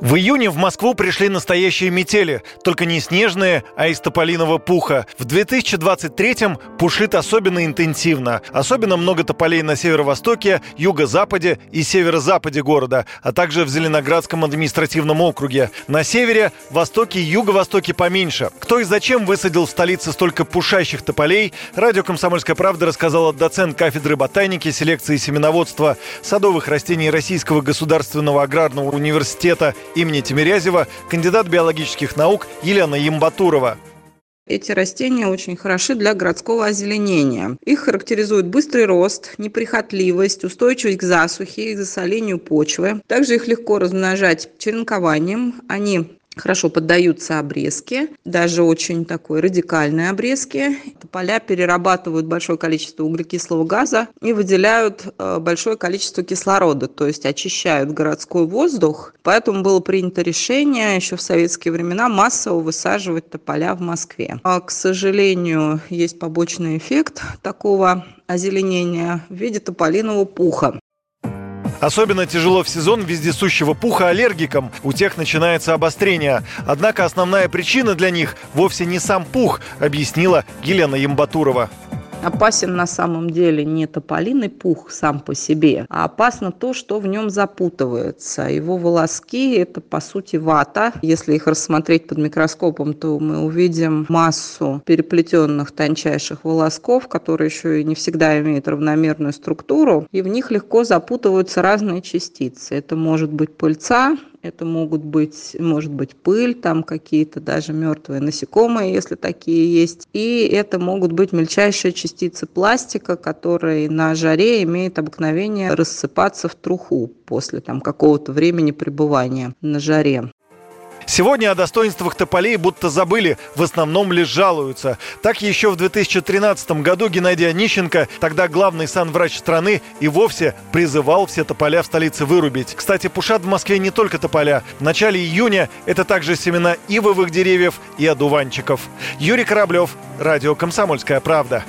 В июне в Москву пришли настоящие метели, только не снежные, а из тополиного пуха. В 2023-м пушит особенно интенсивно. Особенно много тополей на северо-востоке, юго-западе и северо-западе города, а также в Зеленоградском административном округе. На севере, востоке и юго-востоке поменьше. Кто и зачем высадил в столице столько пушащих тополей, радио «Комсомольская правда» рассказала доцент кафедры ботаники, селекции и семеноводства садовых растений Российского государственного аграрного университета имени Тимирязева кандидат биологических наук Елена Ямбатурова. Эти растения очень хороши для городского озеленения. Их характеризует быстрый рост, неприхотливость, устойчивость к засухе и засолению почвы. Также их легко размножать черенкованием. Они хорошо поддаются обрезке, даже очень такой радикальной обрезке. Поля перерабатывают большое количество углекислого газа и выделяют э, большое количество кислорода, то есть очищают городской воздух. Поэтому было принято решение еще в советские времена массово высаживать тополя в Москве. А, к сожалению, есть побочный эффект такого озеленения в виде тополиного пуха. Особенно тяжело в сезон вездесущего пуха аллергикам. У тех начинается обострение. Однако основная причина для них вовсе не сам пух, объяснила Елена Ямбатурова. Опасен на самом деле не тополиный пух сам по себе, а опасно то, что в нем запутывается. Его волоски – это, по сути, вата. Если их рассмотреть под микроскопом, то мы увидим массу переплетенных тончайших волосков, которые еще и не всегда имеют равномерную структуру, и в них легко запутываются разные частицы. Это может быть пыльца, это могут быть, может быть пыль, там какие-то даже мертвые насекомые, если такие есть. И это могут быть мельчайшие частицы пластика, которые на жаре имеют обыкновение рассыпаться в труху после там, какого-то времени пребывания на жаре. Сегодня о достоинствах тополей будто забыли, в основном лишь жалуются. Так еще в 2013 году Геннадий Онищенко, тогда главный санврач страны, и вовсе призывал все тополя в столице вырубить. Кстати, пушат в Москве не только тополя. В начале июня это также семена ивовых деревьев и одуванчиков. Юрий Кораблев, Радио «Комсомольская правда».